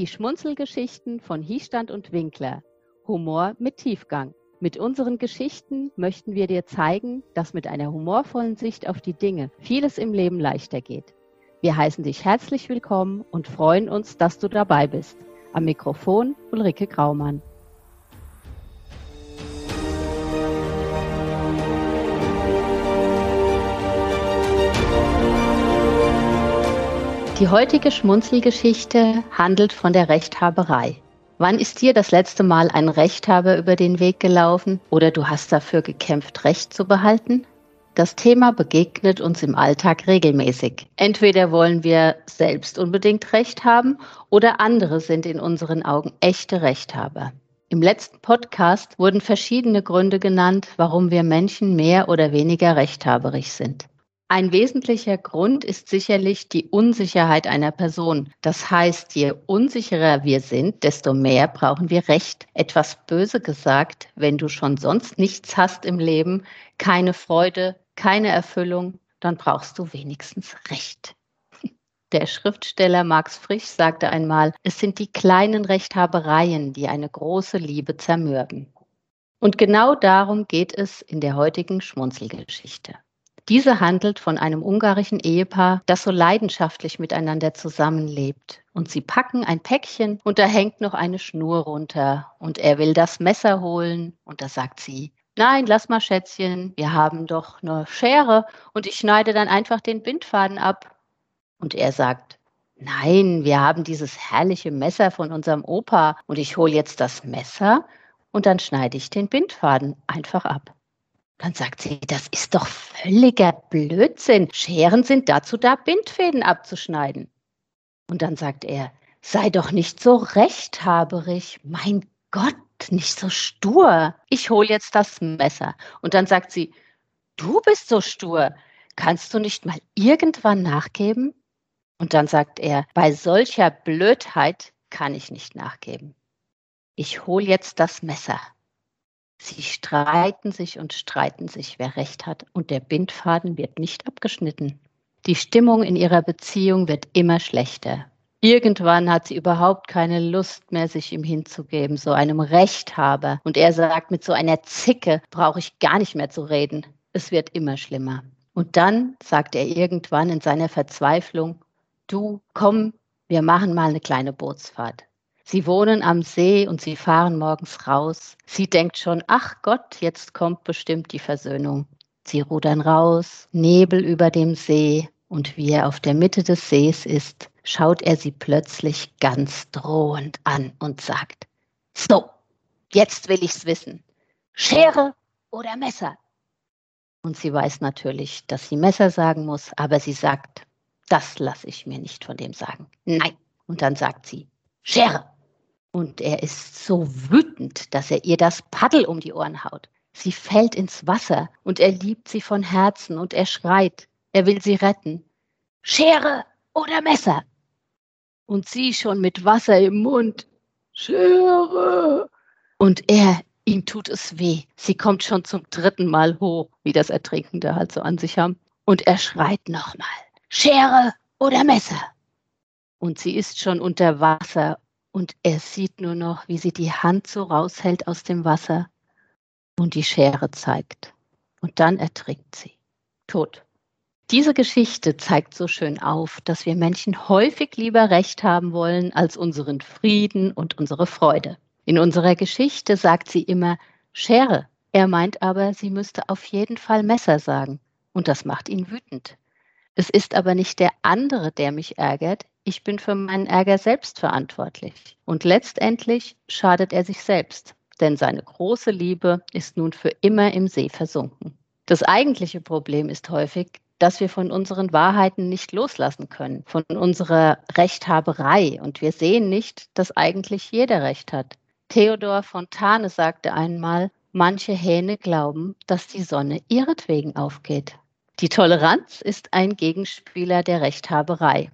Die Schmunzelgeschichten von Hiestand und Winkler. Humor mit Tiefgang. Mit unseren Geschichten möchten wir dir zeigen, dass mit einer humorvollen Sicht auf die Dinge vieles im Leben leichter geht. Wir heißen dich herzlich willkommen und freuen uns, dass du dabei bist. Am Mikrofon Ulrike Graumann. Die heutige Schmunzelgeschichte handelt von der Rechthaberei. Wann ist dir das letzte Mal ein Rechthaber über den Weg gelaufen oder du hast dafür gekämpft, Recht zu behalten? Das Thema begegnet uns im Alltag regelmäßig. Entweder wollen wir selbst unbedingt Recht haben oder andere sind in unseren Augen echte Rechthaber. Im letzten Podcast wurden verschiedene Gründe genannt, warum wir Menschen mehr oder weniger rechthaberig sind. Ein wesentlicher Grund ist sicherlich die Unsicherheit einer Person. Das heißt, je unsicherer wir sind, desto mehr brauchen wir Recht. Etwas böse gesagt, wenn du schon sonst nichts hast im Leben, keine Freude, keine Erfüllung, dann brauchst du wenigstens Recht. Der Schriftsteller Max Frisch sagte einmal, es sind die kleinen Rechthabereien, die eine große Liebe zermürben. Und genau darum geht es in der heutigen Schmunzelgeschichte. Diese handelt von einem ungarischen Ehepaar, das so leidenschaftlich miteinander zusammenlebt. Und sie packen ein Päckchen und da hängt noch eine Schnur runter. Und er will das Messer holen und da sagt sie, nein, lass mal Schätzchen, wir haben doch eine Schere und ich schneide dann einfach den Bindfaden ab. Und er sagt, nein, wir haben dieses herrliche Messer von unserem Opa und ich hole jetzt das Messer und dann schneide ich den Bindfaden einfach ab. Dann sagt sie, das ist doch völliger Blödsinn. Scheren sind dazu da, Bindfäden abzuschneiden. Und dann sagt er, sei doch nicht so rechthaberig. Mein Gott, nicht so stur. Ich hole jetzt das Messer. Und dann sagt sie, du bist so stur. Kannst du nicht mal irgendwann nachgeben? Und dann sagt er, bei solcher Blödheit kann ich nicht nachgeben. Ich hole jetzt das Messer. Sie streiten sich und streiten sich, wer recht hat, und der Bindfaden wird nicht abgeschnitten. Die Stimmung in ihrer Beziehung wird immer schlechter. Irgendwann hat sie überhaupt keine Lust mehr, sich ihm hinzugeben, so einem Rechthaber. Und er sagt, mit so einer Zicke brauche ich gar nicht mehr zu reden. Es wird immer schlimmer. Und dann sagt er irgendwann in seiner Verzweiflung, du, komm, wir machen mal eine kleine Bootsfahrt. Sie wohnen am See und sie fahren morgens raus. Sie denkt schon, ach Gott, jetzt kommt bestimmt die Versöhnung. Sie rudern raus, Nebel über dem See, und wie er auf der Mitte des Sees ist, schaut er sie plötzlich ganz drohend an und sagt, so, jetzt will ich's wissen. Schere oder Messer? Und sie weiß natürlich, dass sie Messer sagen muss, aber sie sagt, das lasse ich mir nicht von dem sagen. Nein. Und dann sagt sie, Schere. Und er ist so wütend, dass er ihr das Paddel um die Ohren haut. Sie fällt ins Wasser und er liebt sie von Herzen und er schreit, er will sie retten. Schere oder Messer? Und sie schon mit Wasser im Mund. Schere! Und er, ihm tut es weh. Sie kommt schon zum dritten Mal hoch, wie das Ertrinkende halt so an sich haben. Und er schreit nochmal. Schere oder Messer? Und sie ist schon unter Wasser und er sieht nur noch, wie sie die Hand so raushält aus dem Wasser und die Schere zeigt. Und dann ertrinkt sie. Tot. Diese Geschichte zeigt so schön auf, dass wir Menschen häufig lieber Recht haben wollen als unseren Frieden und unsere Freude. In unserer Geschichte sagt sie immer Schere. Er meint aber, sie müsste auf jeden Fall Messer sagen. Und das macht ihn wütend. Es ist aber nicht der andere, der mich ärgert, ich bin für meinen Ärger selbst verantwortlich. Und letztendlich schadet er sich selbst, denn seine große Liebe ist nun für immer im See versunken. Das eigentliche Problem ist häufig, dass wir von unseren Wahrheiten nicht loslassen können, von unserer Rechthaberei. Und wir sehen nicht, dass eigentlich jeder Recht hat. Theodor Fontane sagte einmal, manche Hähne glauben, dass die Sonne ihretwegen aufgeht. Die Toleranz ist ein Gegenspieler der Rechthaberei.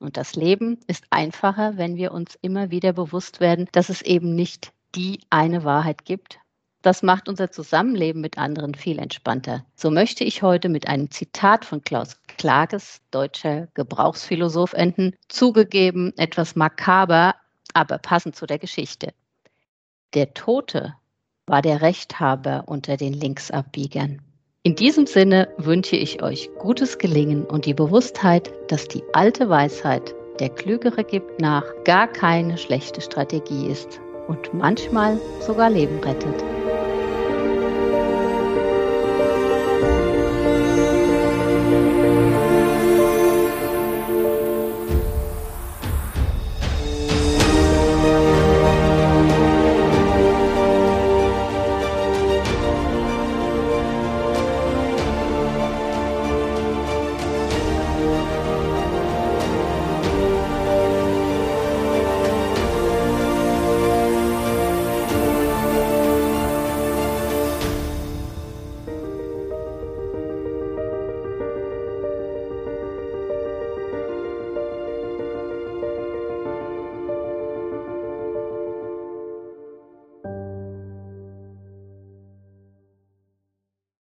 Und das Leben ist einfacher, wenn wir uns immer wieder bewusst werden, dass es eben nicht die eine Wahrheit gibt. Das macht unser Zusammenleben mit anderen viel entspannter. So möchte ich heute mit einem Zitat von Klaus Klages, deutscher Gebrauchsphilosoph, enden. Zugegeben etwas makaber, aber passend zu der Geschichte. Der Tote war der Rechthaber unter den Linksabbiegern. In diesem Sinne wünsche ich euch gutes Gelingen und die Bewusstheit, dass die alte Weisheit, der Klügere gibt nach, gar keine schlechte Strategie ist und manchmal sogar Leben rettet.